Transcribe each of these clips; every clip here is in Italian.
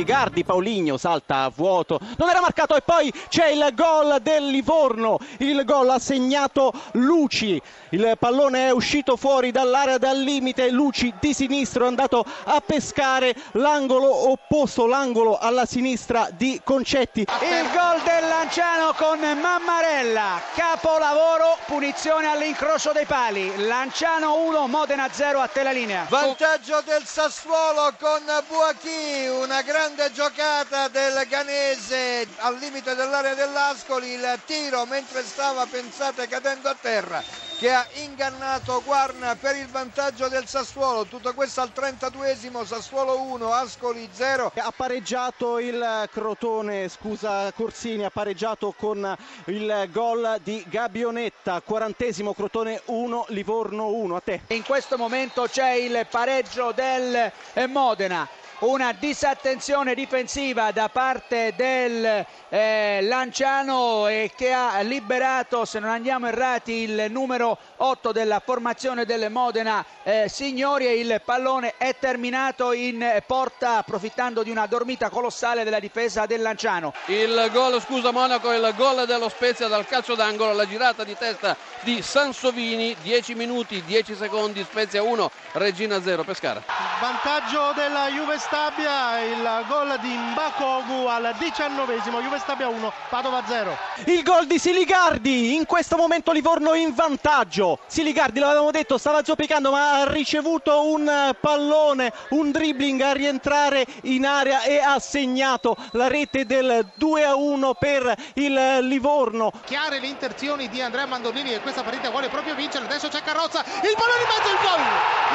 Siligardi, Pauligno salta a vuoto, non era marcato e poi c'è il gol del Livorno, il gol ha segnato Luci, il pallone è uscito fuori dall'area dal limite, Luci di sinistro è andato a pescare l'angolo opposto, l'angolo alla sinistra di Concetti. Il gol del Lanciano con Mammarella, capolavoro, punizione all'incrocio dei pali, Lanciano 1, Modena 0 a te la linea. Vantaggio del Sassuolo con Buachi, una grande giocata del Ganese al limite dell'area dell'Ascoli, il tiro mentre stava pensate cadendo a terra che ha ingannato Guarna per il vantaggio del Sassuolo. Tutto questo al 32esimo, Sassuolo 1, Ascoli 0. Ha pareggiato il Crotone, scusa Corsini, ha pareggiato con il gol di Gabionetta. 40esimo Crotone 1, Livorno 1. A te. In questo momento c'è il pareggio del Modena una disattenzione difensiva da parte del eh, Lanciano eh, che ha liberato, se non andiamo errati, il numero 8 della formazione del Modena eh, Signori e il pallone è terminato in porta approfittando di una dormita colossale della difesa del Lanciano. Il gol, scusa Monaco, il gol dello Spezia dal calcio d'angolo, la girata di testa di Sansovini, 10 minuti, 10 secondi, Spezia 1, Regina 0, Pescara. Vantaggio della Juve Stabia, il gol di Mbakogu al diciannovesimo, Juve Stabia 1, Padova 0. Il gol di Siligardi, in questo momento Livorno in vantaggio. Siligardi, l'avevamo detto, stava zoppicando ma ha ricevuto un pallone, un dribbling a rientrare in area e ha segnato la rete del 2 a 1 per il Livorno. Chiare le interzioni di Andrea Mandolini e questa partita vuole proprio vincere, adesso c'è Carrozza, il pallone in mezzo, il gol!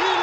Il